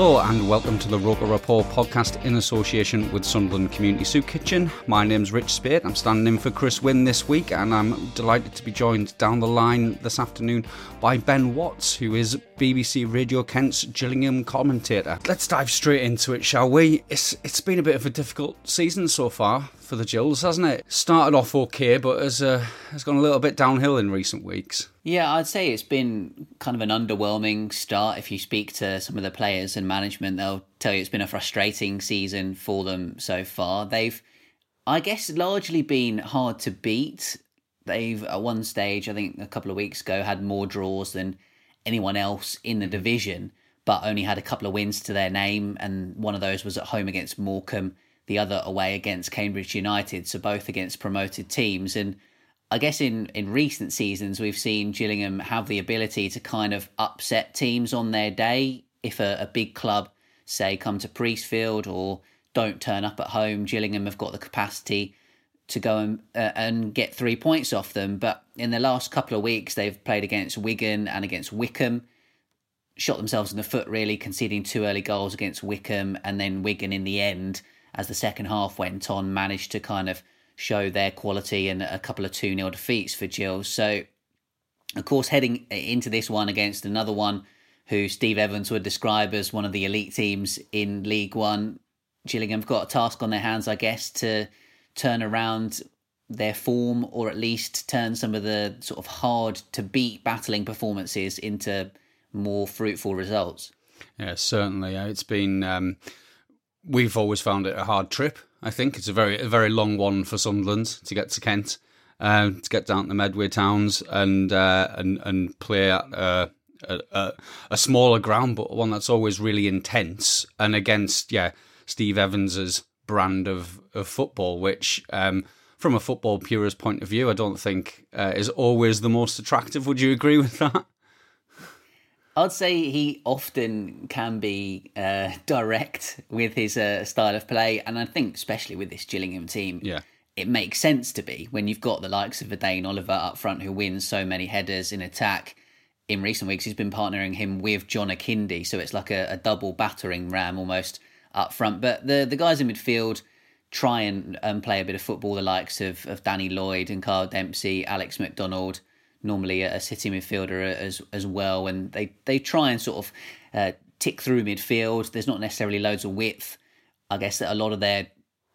Hello and welcome to the Roker Report podcast in association with Sunderland Community Soup Kitchen. My name's Rich Spade. I'm standing in for Chris Wynn this week and I'm delighted to be joined down the line this afternoon by Ben Watts, who is BBC Radio Kent's Gillingham commentator. Let's dive straight into it, shall we? It's it's been a bit of a difficult season so far for the Gills, hasn't it? Started off okay, but has uh, has gone a little bit downhill in recent weeks. Yeah, I'd say it's been kind of an underwhelming start. If you speak to some of the players and management, they'll tell you it's been a frustrating season for them so far. They've, I guess, largely been hard to beat. They've, at one stage, I think a couple of weeks ago, had more draws than anyone else in the mm. division, but only had a couple of wins to their name. And one of those was at home against Morecambe, the other away against Cambridge United. So both against promoted teams. And I guess in, in recent seasons, we've seen Gillingham have the ability to kind of upset teams on their day. If a, a big club, say, come to Priestfield or don't turn up at home, Gillingham have got the capacity to go and, uh, and get three points off them. But in the last couple of weeks, they've played against Wigan and against Wycombe, shot themselves in the foot, really, conceding two early goals against Wycombe. and then Wigan in the end, as the second half went on, managed to kind of show their quality and a couple of 2 0 defeats for Gills. So, of course, heading into this one against another one who Steve Evans would describe as one of the elite teams in League One, Gillingham have got a task on their hands, I guess, to turn around their form or at least turn some of the sort of hard to beat battling performances into more fruitful results. Yeah, certainly. It's been. Um, we've always found it a hard trip I think it's a very a very long one for Sunderland to get to Kent, uh, to get down to the Medway Towns and uh, and and play at uh, a, a, a, smaller ground, but one that's always really intense and against yeah Steve Evans's brand of, of football, which um, from a football purist point of view, I don't think uh, is always the most attractive. Would you agree with that? I'd say he often can be uh, direct with his uh, style of play, and I think especially with this Gillingham team, yeah, it makes sense to be when you've got the likes of Dane Oliver up front who wins so many headers in attack. In recent weeks, he's been partnering him with John Akinde, so it's like a, a double battering ram almost up front. But the the guys in midfield try and um, play a bit of football, the likes of, of Danny Lloyd and Kyle Dempsey, Alex McDonald normally a City midfielder as as well, and they they try and sort of uh, tick through midfield. There's not necessarily loads of width. I guess that a lot of their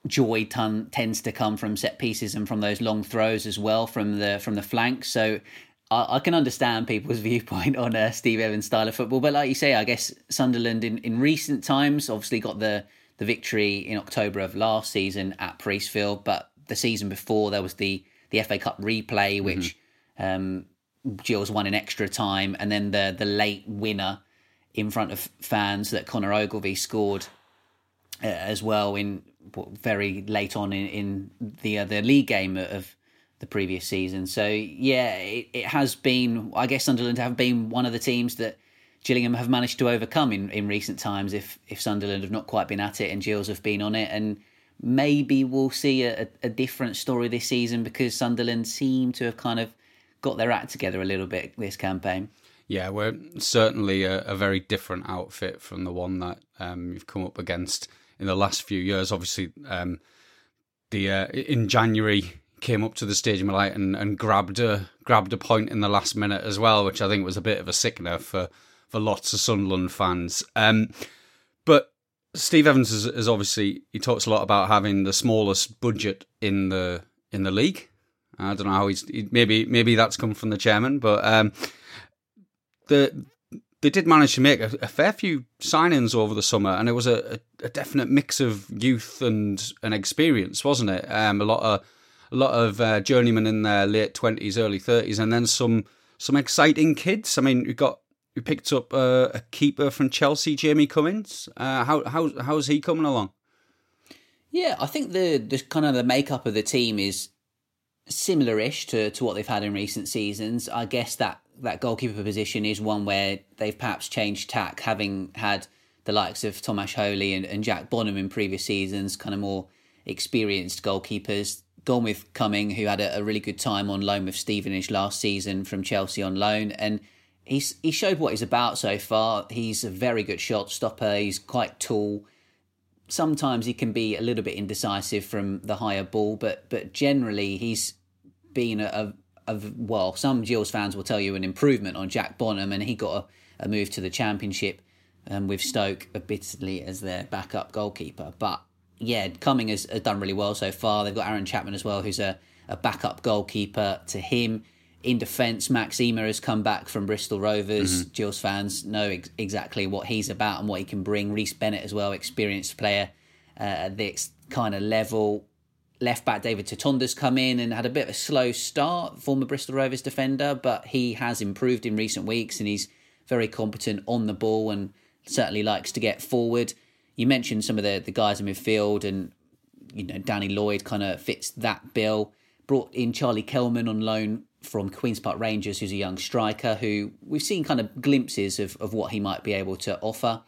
joy ton, tends to come from set pieces and from those long throws as well from the from the flank. So I, I can understand people's viewpoint on uh, Steve Evans' style of football, but like you say, I guess Sunderland in, in recent times obviously got the the victory in October of last season at Priestfield, but the season before there was the the FA Cup replay, which mm-hmm um, Gills won in extra time, and then the the late winner in front of fans that Connor Ogilvie scored uh, as well in very late on in, in the uh, the league game of the previous season. So yeah, it, it has been. I guess Sunderland have been one of the teams that Gillingham have managed to overcome in, in recent times. If if Sunderland have not quite been at it and Gills have been on it, and maybe we'll see a, a different story this season because Sunderland seem to have kind of got their act together a little bit this campaign. Yeah, we're certainly a, a very different outfit from the one that um, you've come up against in the last few years. Obviously, um, the uh, in January came up to the Stadium Light and, and grabbed a grabbed a point in the last minute as well, which I think was a bit of a sickener for for lots of Sunderland fans. Um, but Steve Evans is, is, obviously he talks a lot about having the smallest budget in the in the league. I don't know how he's maybe maybe that's come from the chairman, but um, the they did manage to make a, a, fair few signings over the summer, and it was a, a, definite mix of youth and, and experience, wasn't it? Um, a lot of a lot of uh, journeymen in their late twenties, early thirties, and then some some exciting kids. I mean, we got we picked up uh, a keeper from Chelsea, Jamie Cumming. Uh, how how how's he coming along? Yeah, I think the the kind of the makeup of the team is similar-ish to, to what they've had in recent seasons. I guess that that goalkeeper position is one where they've perhaps changed tack, having had the likes of Tomasz Holy and, and Jack Bonham in previous seasons, kind of more experienced goalkeepers. Gone with Cumming, who had a, a really good time on loan with Stevenage last season from Chelsea on loan, and he's he showed what he's about so far. He's a very good shot stopper. He's quite tall. Sometimes he can be a little bit indecisive from the higher ball, but but generally he's been a, a of well, some Gills fans will tell you an improvement on Jack Bonham, and he got a, a move to the Championship um, with Stoke admittedly as their backup goalkeeper. But yeah, Cumming has, has, done really well so far. They've got Aaron Chapman as well, who's a, a backup goalkeeper to him. In defence, Max Ehmer has come back from Bristol Rovers. Mm-hmm. fans know ex- exactly what he's about and what he can bring. Rhys Bennett as well, experienced player uh, at this kind of level left back David Tutonda's come in and had a bit of a slow start, former Bristol Rovers defender, but he has improved in recent weeks and he's very competent on the ball and certainly likes to get forward. You mentioned some of the, the guys in midfield and you know Danny Lloyd kind of fits that bill. Brought in Charlie Kelman on loan from Queen's Park Rangers, who's a young striker who we've seen kind of glimpses of, of what he might be able to offer.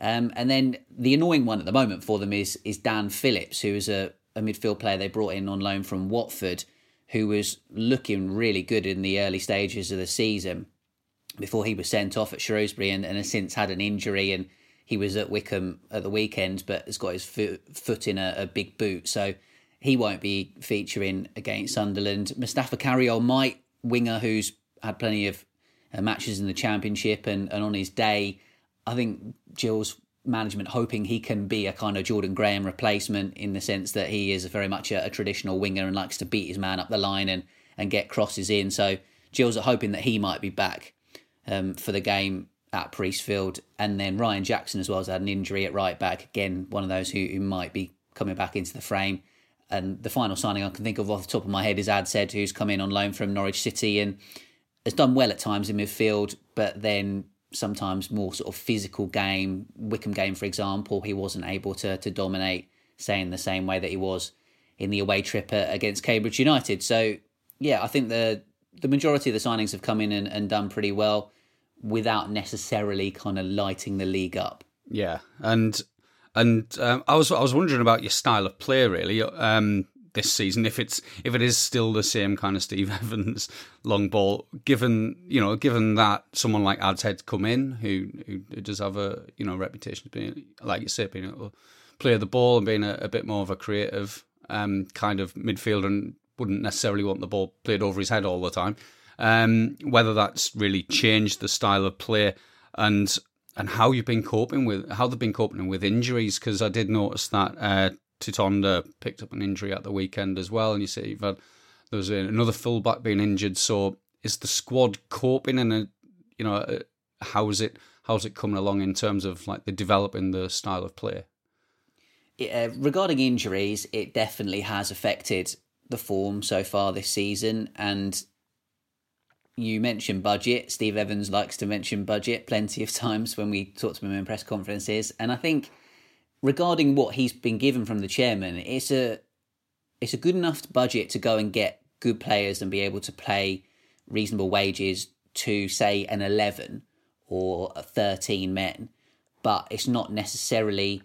Um, and then the annoying one at the moment for them is is Dan Phillips, who is a, a midfield player they brought in on loan from Watford, who was looking really good in the early stages of the season before he was sent off at Shrewsbury and, and has since had an injury and he was at Wycombe at the weekend but has got his foot, foot in a, a, big boot so he won't be featuring against Sunderland. Mustapha Carayol might winger who's had plenty of uh, matches in the championship and, and on his day I think Gills management hoping he can be a kind of Jordan Graham replacement in the sense that he is very much a, a, traditional winger and likes to beat his man up the line and, and get crosses in. So Gills are hoping that he might be back um, for the game at Priestfield. And then Ryan Jackson as well has had an injury at right back. Again, one of those who, who might be coming back into the frame. And the final signing I can think of off the top of my head is Adshead, who's come in on loan from Norwich City and has done well at times in midfield, but then sometimes more sort of physical game. Wycombe game, for example, he wasn't able to to dominate, say in the same way that he was in the away trip against Cambridge United. So yeah, I think the the majority of the signings have come in and, and done pretty well without necessarily kind of lighting the league up. Yeah, and and um, I was I was wondering about your style of play really. Um, this season if it's if it is still the same kind of Steve Evans long ball. Given you know, given that someone like Adshead come in who who does have a you know reputation of being like you say being able to play the ball and being a, a bit more of a creative um, kind of midfielder and wouldn't necessarily want the ball played over his head all the time. Um, whether that's really changed the style of play and and how you've been coping with how they've been coping with injuries because I did notice that uh, Tutonda picked up an injury at the weekend as well, and you see you've had there was another fullback being injured. So is the squad coping, and you know uh, how's it how's it coming along in terms of like the developing the style of play? Uh, regarding injuries, it definitely has affected the form so far this season, and you mentioned budget. Steve Evans likes to mention budget plenty of times when we talk to him in press conferences, and I think regarding what he's been given from the chairman, it's a it's a good enough budget to go and get good players and be able to pay reasonable wages to say an 11 or 13 men but it's not necessarily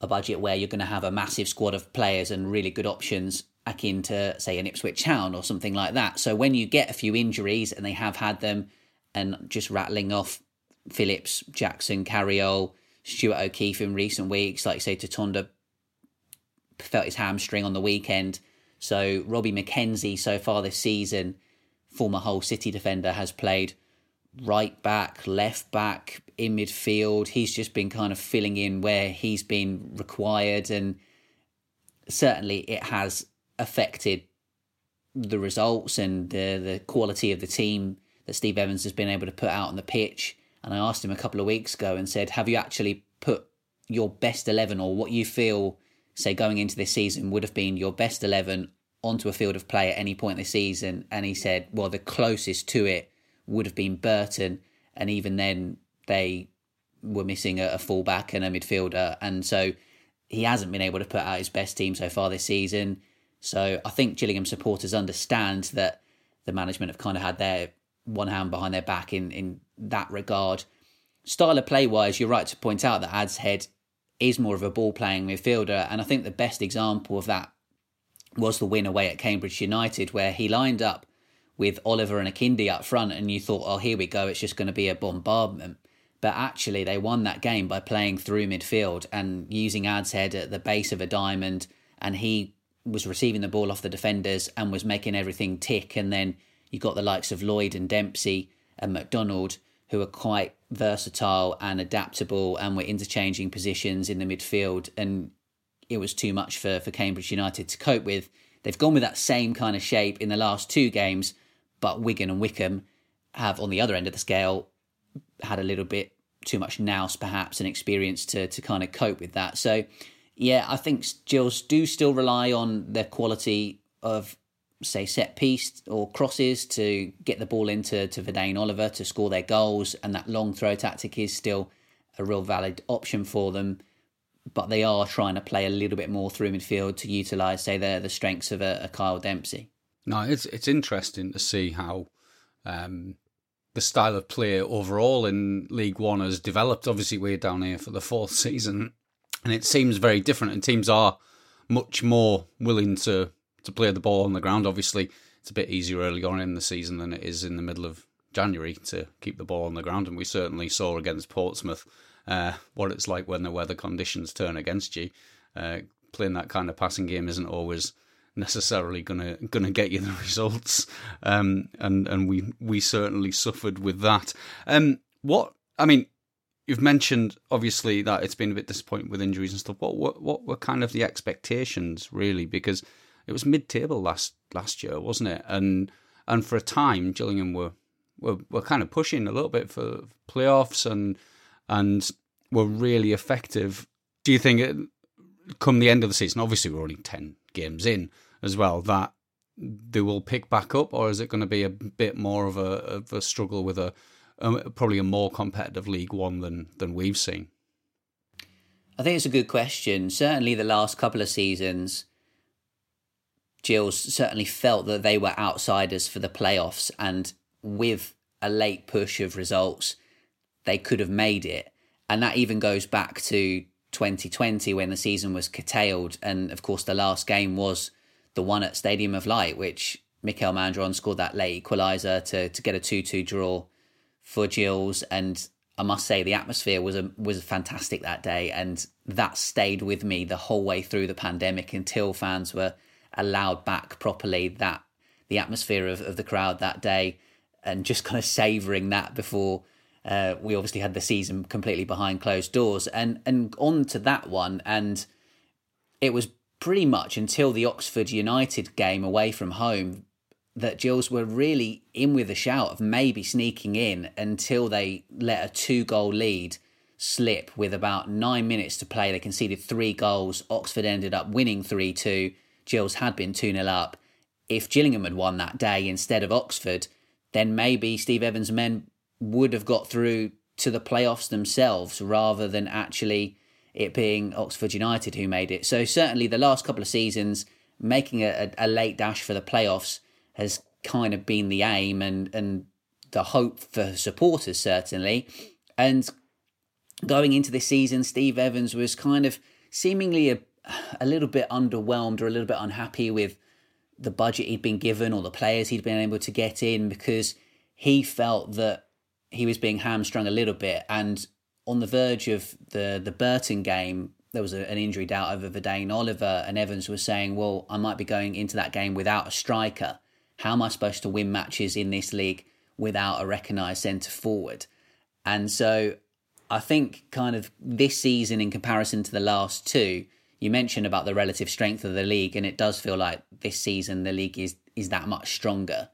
a budget where you're going to have a massive squad of players and really good options akin to, say, an Ipswich Town or something like that. So when you get a few injuries, and they have had them, and just rattling off Phillips, Jackson, Carayol, Stuart O'Keefe in recent weeks, like say Tutonda felt his hamstring on the weekend. So Robbie McKenzie so far this season, former Hull City defender, has played right back, left back, in midfield. He's just been kind of filling in where he's been required, and certainly it has affected the results and the the quality of the team that Steve Evans has been able to put out on the pitch. And I asked him a couple of weeks ago and said, "Have you actually put your best eleven, or what you feel, say, going into this season would have been your best eleven onto a field of play at any point this season?" And he said, "Well, the closest to it would have been Burton, and even then, they were missing a, a fullback and a midfielder, and so." He hasn't been able to put out his best team so far this season. So I think Gillingham supporters understand that the management have kind of had their one hand behind their back in, in that regard. Style of play wise, you're right to point out that Adshead is more of a ball playing midfielder. And I think the best example of that was the win away at Cambridge United, where he lined up with Oliver and Akinde up front, and you thought, oh, here we go, it's just going to be a bombardment. But actually, they won that game by playing through midfield and using Adshead at the base of a diamond, and he was receiving the ball off the defenders and was making everything tick. And then you got the likes of Lloyd and Dempsey and McDonald, who are quite versatile and adaptable and were interchanging positions in the midfield. And it was too much for, for Cambridge United to cope with. They've gone with that same kind of shape in the last two games, but Wigan and Wycombe have, on the other end of the scale, had a little bit too much nous perhaps and experience to to kind of cope with that. So yeah, I think Gills do still rely on their quality of, say, set piece or crosses to get the ball into to Vadaine Oliver to score their goals, and that long throw tactic is still a real valid option for them. But they are trying to play a little bit more through midfield to utilise, say, the the strengths of a, a Kyle Dempsey. No, it's it's interesting to see how um, the style of play overall in League One has developed. Obviously, we're down here for the fourth season, and it seems very different. And teams are much more willing to to play the ball on the ground. Obviously, it's a bit easier early on in the season than it is in the middle of January to keep the ball on the ground. And we certainly saw against Portsmouth uh, what it's like when the weather conditions turn against you. Uh, playing that kind of passing game isn't always necessarily gonna gonna get you the results. Um, and and we we certainly suffered with that. Um, what I mean, You've mentioned obviously that it's been a bit disappointing with injuries and stuff. What what what were kind of the expectations really? Because it was mid-table last last year, wasn't it? And and for a time, Gillingham were were were kind of pushing a little bit for playoffs and and were really effective. Do you think it, come the end of the season? Obviously, we're only ten games in as well. That they will pick back up, or is it going to be a bit more of a, of a struggle with a um, probably a more competitive League One than than we've seen? I think it's a good question. Certainly, the last couple of seasons, Gills certainly felt that they were outsiders for the playoffs, and with a late push of results, they could have made it. And that even goes back to 2020 when the season was curtailed, and of course, the last game was the one at Stadium of Light, which Mikael Mandron scored that late equaliser to to get a two two draw for Gills, and I must say the atmosphere was a, was fantastic that day, and that stayed with me the whole way through the pandemic until fans were allowed back properly. That the atmosphere of, of the crowd that day, and just kind of savouring that before uh, we obviously had the season completely behind closed doors, and and on to that one, and it was pretty much until the Oxford United game away from home that Gills were really in with a shout of maybe sneaking in until they let a two goal lead slip with about nine minutes to play. They conceded three goals. Oxford ended up winning 3 2. Gills had been 2 0 up. If Gillingham had won that day instead of Oxford, then maybe Steve Evans' men would have got through to the playoffs themselves rather than actually it being Oxford United who made it. So, certainly, the last couple of seasons, making a, a late dash for the playoffs has kind of been the aim and and the hope for supporters certainly. And going into this season, Steve Evans was kind of seemingly a, a little bit underwhelmed or a little bit unhappy with the budget he'd been given or the players he'd been able to get in because he felt that he was being hamstrung a little bit. And on the verge of the, the Burton game, there was a, an injury doubt over Vadaine Oliver, and Evans was saying, Well, I might be going into that game without a striker. How am I supposed to win matches in this league without a recognised centre forward? And so I think, kind of this season in comparison to the last two, you mentioned about the relative strength of the league, and it does feel like this season the league is is that much stronger.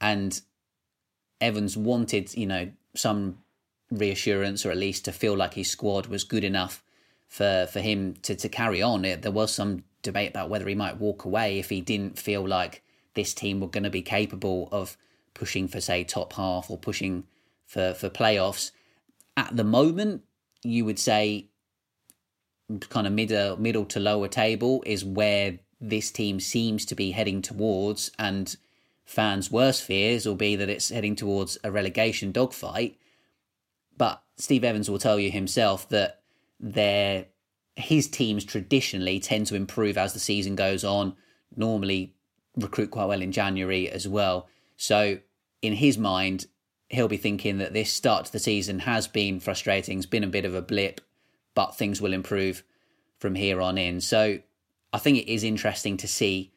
And Evans wanted, you know, some reassurance or at least to feel like his squad was good enough for for him to, to carry on. There was some debate about whether he might walk away if he didn't feel like this team were going to be capable of pushing for say top half or pushing for for playoffs. At the moment, you would say kind of middle middle to lower table is where this team seems to be heading towards and fans' worst fears will be that it's heading towards a relegation dogfight. But Steve Evans will tell you himself that their his teams traditionally tend to improve as the season goes on. Normally recruit quite well in January as well. So in his mind, he'll be thinking that this start to the season has been frustrating, it's been a bit of a blip, but things will improve from here on in. So I think it is interesting to see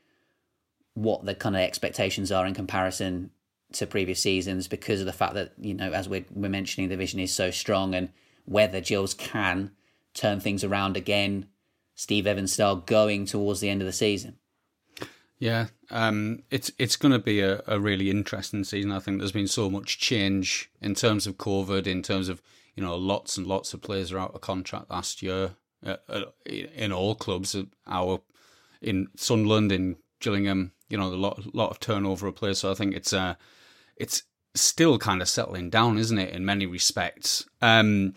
what the kind of expectations are in comparison to previous seasons because of the fact that, you know, as we're, we're mentioning, the vision is so strong and whether Gills can turn things around again, Steve Evans style, going towards the end of the season. Yeah, um, it's it's going to be a, a really interesting season. I think there's been so much change in terms of COVID, in terms of you know lots and lots of players are out of contract last year uh, uh in all clubs. Uh, our in Sunderland, in Gillingham, you know, a lot lot of turnover of players. So I think it's uh, it's still kind of settling down, isn't it? In many respects. Um,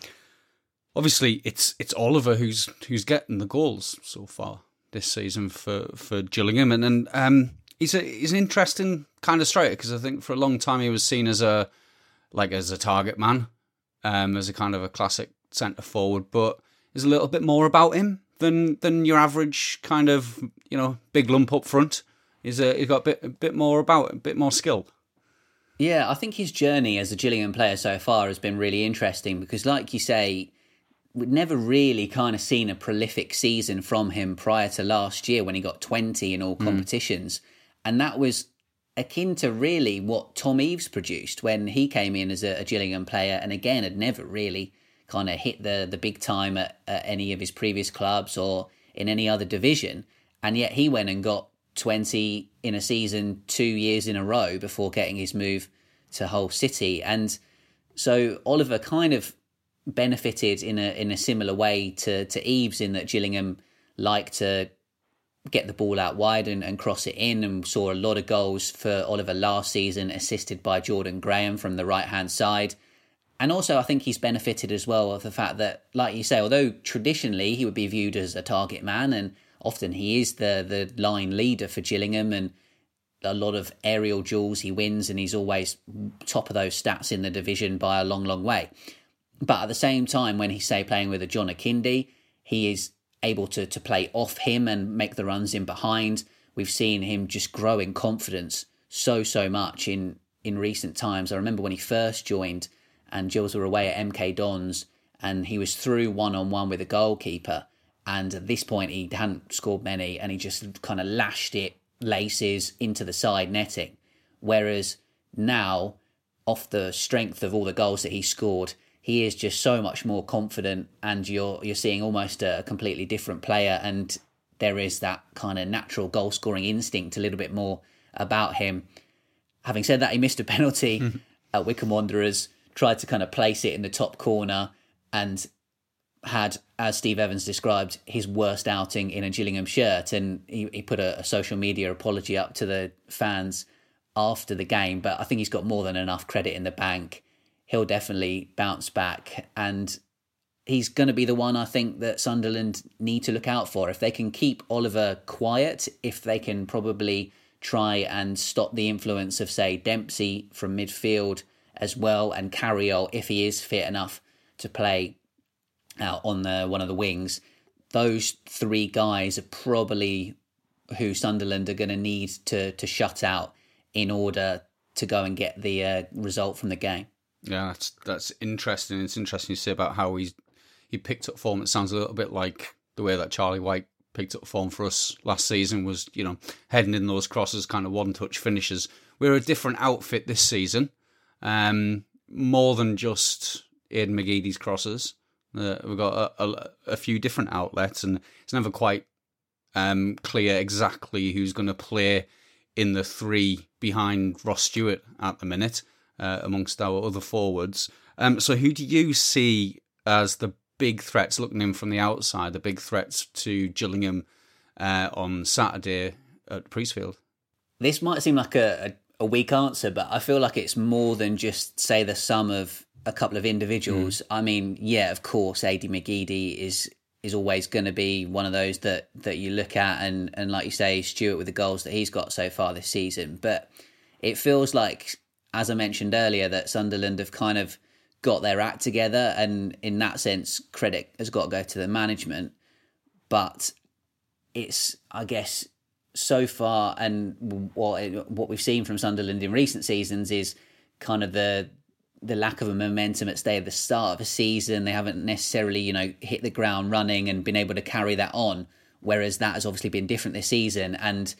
obviously it's it's Oliver who's who's getting the goals so far this season for for Gillingham, and and um, he's a he's an interesting kind of striker because I think for a long time he was seen as a like as a target man, um, as a kind of a classic centre forward, but there's a little bit more about him than than your average kind of you know big lump up front. He's a, he's got a bit a bit more about a bit more skill. Yeah, I think his journey as a Gillingham player so far has been really interesting because, like you say, we'd never really kind of seen a prolific season from him prior to last year when he got 20 in all hmm. competitions. Mm. And that was akin to really what Tom Eaves produced when he came in as a, a Gillingham player and again had never really kind of hit the, the big time at, at any of his previous clubs or in any other division. And yet he went and got 20 in a season two years in a row before getting his move to Hull City. And so Oliver kind of benefited in a in a similar way to to Eaves in that Gillingham like to get the ball out wide and, and cross it in and saw a lot of goals for Oliver last season assisted by Jordan Graham from the right hand side. And also I think he's benefited as well of the fact that like you say although traditionally he would be viewed as a target man and often he is the the line leader for Gillingham and a lot of aerial duels he wins and he's always top of those stats in the division by a long long way. But at the same time, when he's say playing with a John Akinde, he is able to to play off him and make the runs in behind. We've seen him just grow in confidence so so much in in recent times. I remember when he first joined, and Gills were away at MK Dons, and he was through one on one with a goalkeeper. And at this point, he hadn't scored many, and he just kind of lashed it laces into the side netting. Whereas now, off the strength of all the goals that he scored, he is just so much more confident, and you're you're seeing almost a completely different player, and there is that kind of natural goal scoring instinct a little bit more about him. Having said that, he missed a penalty mm-hmm. at Wycombe Wanderers, tried to kind of place it in the top corner, and had, as Steve Evans described, his worst outing in a Gillingham shirt, and he, he put a, a social media apology up to the fans after the game. But I think he's got more than enough credit in the bank he'll definitely bounce back. And he's going to be the one I think that Sunderland need to look out for. If they can keep Oliver quiet, if they can probably try and stop the influence of, say, Dempsey from midfield as well, and Carayol, if he is fit enough to play out on the one of the wings, those three guys are probably who Sunderland are going to need to to shut out in order to go and get the uh, result from the game. Yeah, that's that's interesting. It's interesting to see about how he's he picked up form. It sounds a little bit like the way that Charlie Wyke picked up form for us last season was, you know, heading in those crosses, kind of one touch finishes. We're a different outfit this season, um, more than just Aiden McGeady's crosses. Uh, we've got a, a, a, few different outlets, and it's never quite um, clear exactly who's going to play in the three behind Ross Stewart at the minute uh, amongst our other forwards. Um, so, who do you see as the big threats, looking in from the outside, the big threats to Gillingham uh, on Saturday at Priestfield? This might seem like a, a, a, weak answer, but I feel like it's more than just, say, the sum of a couple of individuals. Mm. I mean, yeah, of course, Adi McGeady is is always going to be one of those that that you look at and and like you say Stewart with the goals that he's got so far this season but it feels like as I mentioned earlier that Sunderland have kind of got their act together and in that sense credit has got to go to the management but it's I guess so far and what what we've seen from Sunderland in recent seasons is kind of the the lack of a momentum at stay at the start of a season. They haven't necessarily, you know, hit the ground running and been able to carry that on. Whereas that has obviously been different this season. And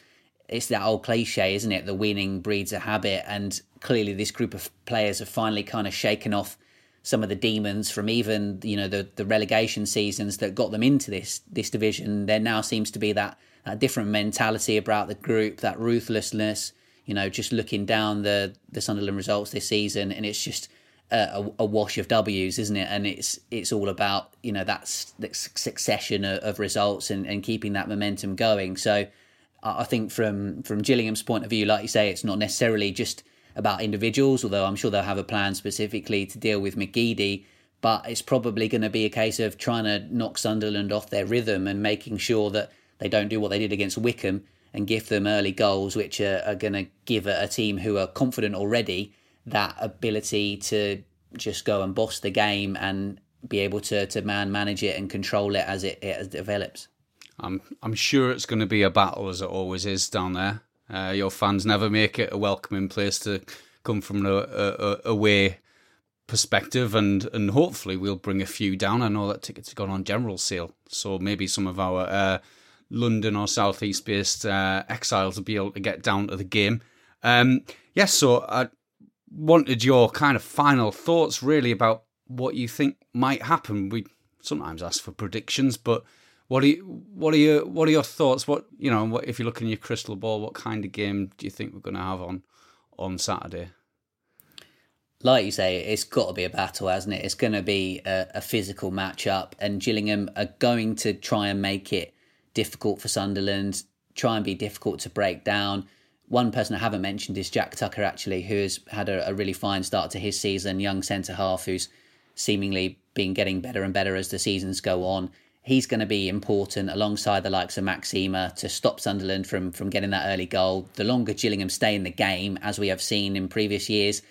it's that old cliche, isn't it? The winning breeds a habit. And clearly this group of players have finally kind of shaken off some of the demons from even, you know, the, the relegation seasons that got them into this this division. There now seems to be that, that different mentality about the group, that ruthlessness, you know, just looking down the the Sunderland results this season, and it's just a, a, wash of W's, isn't it? And it's it's all about you know that succession of, of results and, and keeping that momentum going. So I think from from Gillingham's point of view, like you say, it's not necessarily just about individuals, although I'm sure they'll have a plan specifically to deal with McGeady. But it's probably going to be a case of trying to knock Sunderland off their rhythm and making sure that they don't do what they did against Wycombe and give them early goals, which are, are going to give a, a, team who are confident already that ability to just go and boss the game and be able to, to man manage it and control it as it, it develops. I'm I'm sure it's going to be a battle as it always is down there. Uh, your fans never make it a welcoming place to come from a, away perspective, and and hopefully we'll bring a few down. I know that tickets have gone on general sale, so maybe some of our uh, London or southeast based uh, exiles will be able to get down to the game. Um, yes, so I wanted your kind of final thoughts really about what you think might happen. We sometimes ask for predictions, but what are you, what are your what are your thoughts? What you know, what, if you look in your crystal ball, what kind of game do you think we're going to have on on Saturday? Like you say, it's got to be a battle, hasn't it? It's going to be a, a physical matchup, and Gillingham are going to try and make it difficult for Sunderland, try and be difficult to break down. One person I haven't mentioned is Jack Tucker, actually, who has had a, a really fine start to his season, young centre half who's seemingly been getting better and better as the seasons go on. He's going to be important alongside the likes of Max Ehmer to stop Sunderland from, from getting that early goal. The longer Gillingham stay in the game, as we have seen in previous years,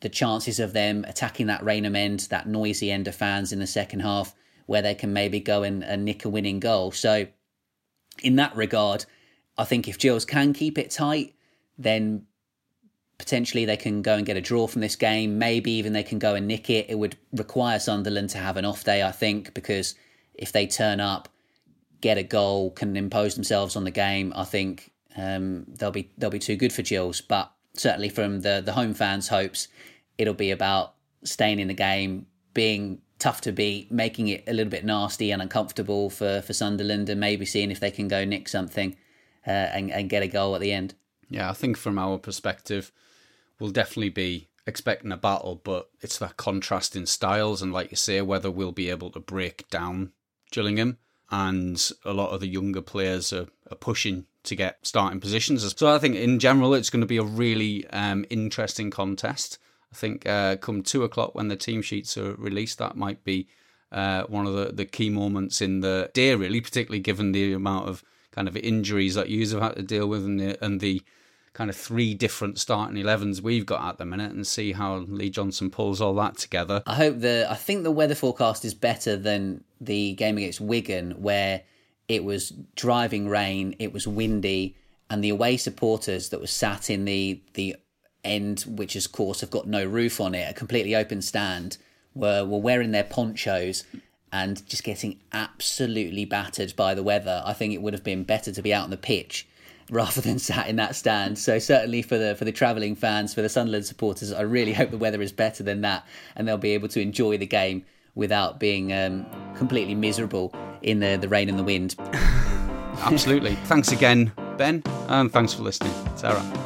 the chances of them attacking that Rainham end, that noisy end of fans in the second half, where they can maybe go and, and nick a winning goal. So in that regard, I think if Gills can keep it tight, then potentially they can go and get a draw from this game. Maybe even they can go and nick it. It would require Sunderland to have an off day, I think, because if they turn up, get a goal, can impose themselves on the game, I think um, they'll be they'll be too good for Gills. But certainly from the the home fans' hopes, it'll be about staying in the game, being tough to beat, making it a little bit nasty and uncomfortable for, for Sunderland, and maybe seeing if they can go nick something uh, and, and get a goal at the end. Yeah, I think from our perspective, we'll definitely be expecting a battle, but it's that contrast in styles, and like you say, whether we'll be able to break down Gillingham. And a lot of the younger players are, are pushing to get starting positions. So I think in general, it's going to be a really um, interesting contest. I think uh, come two o'clock when the team sheets are released, that might be uh, one of the, the key moments in the day, really, particularly given the amount of kind of injuries that you have had to deal with and the, and the kind of three different starting 11s we've got at the minute and see how Lee Johnson pulls all that together. I hope the I think the weather forecast is better than the game against Wigan where it was driving rain, it was windy, and the away supporters that were sat in the the end, which is of course have got no roof on it, a completely open stand, were were wearing their ponchos and just getting absolutely battered by the weather. I think it would have been better to be out on the pitch rather than sat in that stand. So certainly for the for the travelling fans, for the Sunderland supporters, I really hope the weather is better than that, and they'll be able to enjoy the game without being um, completely miserable in the the rain and the wind. Absolutely. thanks again, Ben, and thanks for listening, Sarah.